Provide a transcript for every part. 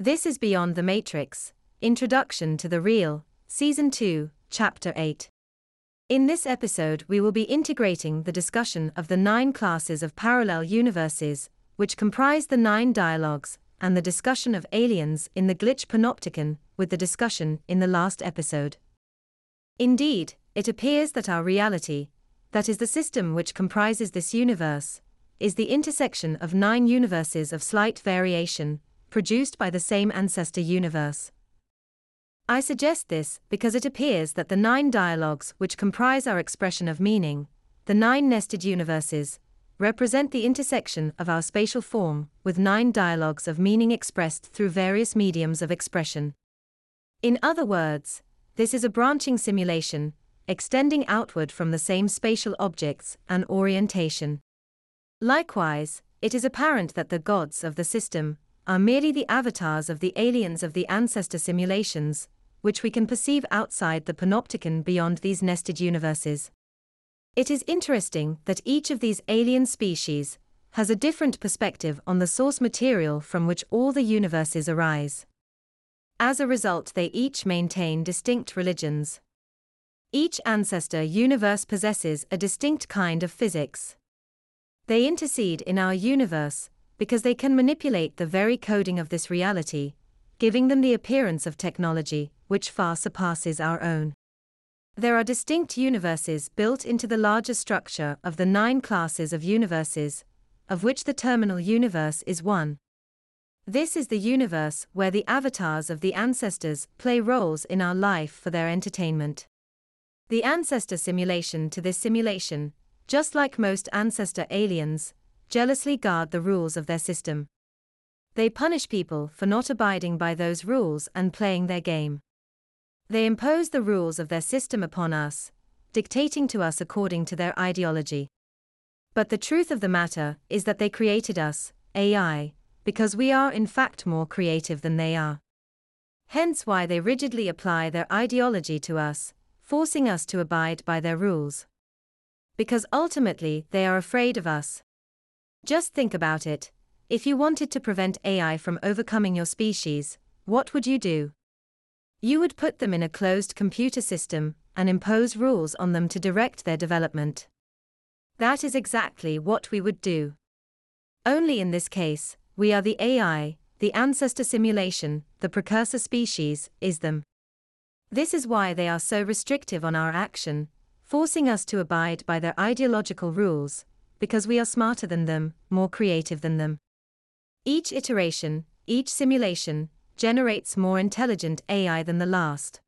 This is Beyond the Matrix Introduction to the Real, Season 2, Chapter 8. In this episode, we will be integrating the discussion of the nine classes of parallel universes, which comprise the nine dialogues, and the discussion of aliens in the glitch panopticon, with the discussion in the last episode. Indeed, it appears that our reality, that is the system which comprises this universe, is the intersection of nine universes of slight variation, produced by the same ancestor universe. I suggest this because it appears that the nine dialogues which comprise our expression of meaning, the nine nested universes, represent the intersection of our spatial form with nine dialogues of meaning expressed through various mediums of expression. In other words, this is a branching simulation, extending outward from the same spatial objects and orientation. Likewise, it is apparent that the gods of the system are merely the avatars of the aliens of the ancestor simulations, which we can perceive outside the panopticon beyond these nested universes. It is interesting that each of these alien species has a different perspective on the source material from which all the universes arise. As a result, they each maintain distinct religions. Each ancestor universe possesses a distinct kind of physics. They intercede in our universe because they can manipulate the very coding of this reality, giving them the appearance of technology which far surpasses our own. There are distinct universes built into the larger structure of the nine classes of universes, of which the terminal universe is one. This is the universe where the avatars of the ancestors play roles in our life for their entertainment. The ancestor simulation to this simulation just like most ancestor aliens, jealously guard the rules of their system. They punish people for not abiding by those rules and playing their game. They impose the rules of their system upon us, dictating to us according to their ideology. But the truth of the matter is that they created us, AI, because we are in fact more creative than they are. Hence why they rigidly apply their ideology to us, forcing us to abide by their rules because ultimately they are afraid of us. Just think about it. If you wanted to prevent AI from overcoming your species, what would you do? You would put them in a closed computer system and impose rules on them to direct their development. That is exactly what we would do. Only in this case, we are the AI, the ancestor simulation, the precursor species, is them. This is why they are so restrictive on our action, forcing us to abide by their ideological rules, because we are smarter than them, more creative than them. Each iteration, each simulation, generates more intelligent AI than the last.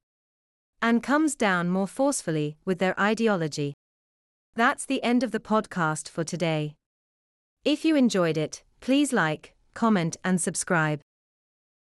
And comes down more forcefully with their ideology. That's the end of the podcast for today. If you enjoyed it, please like, comment, and subscribe.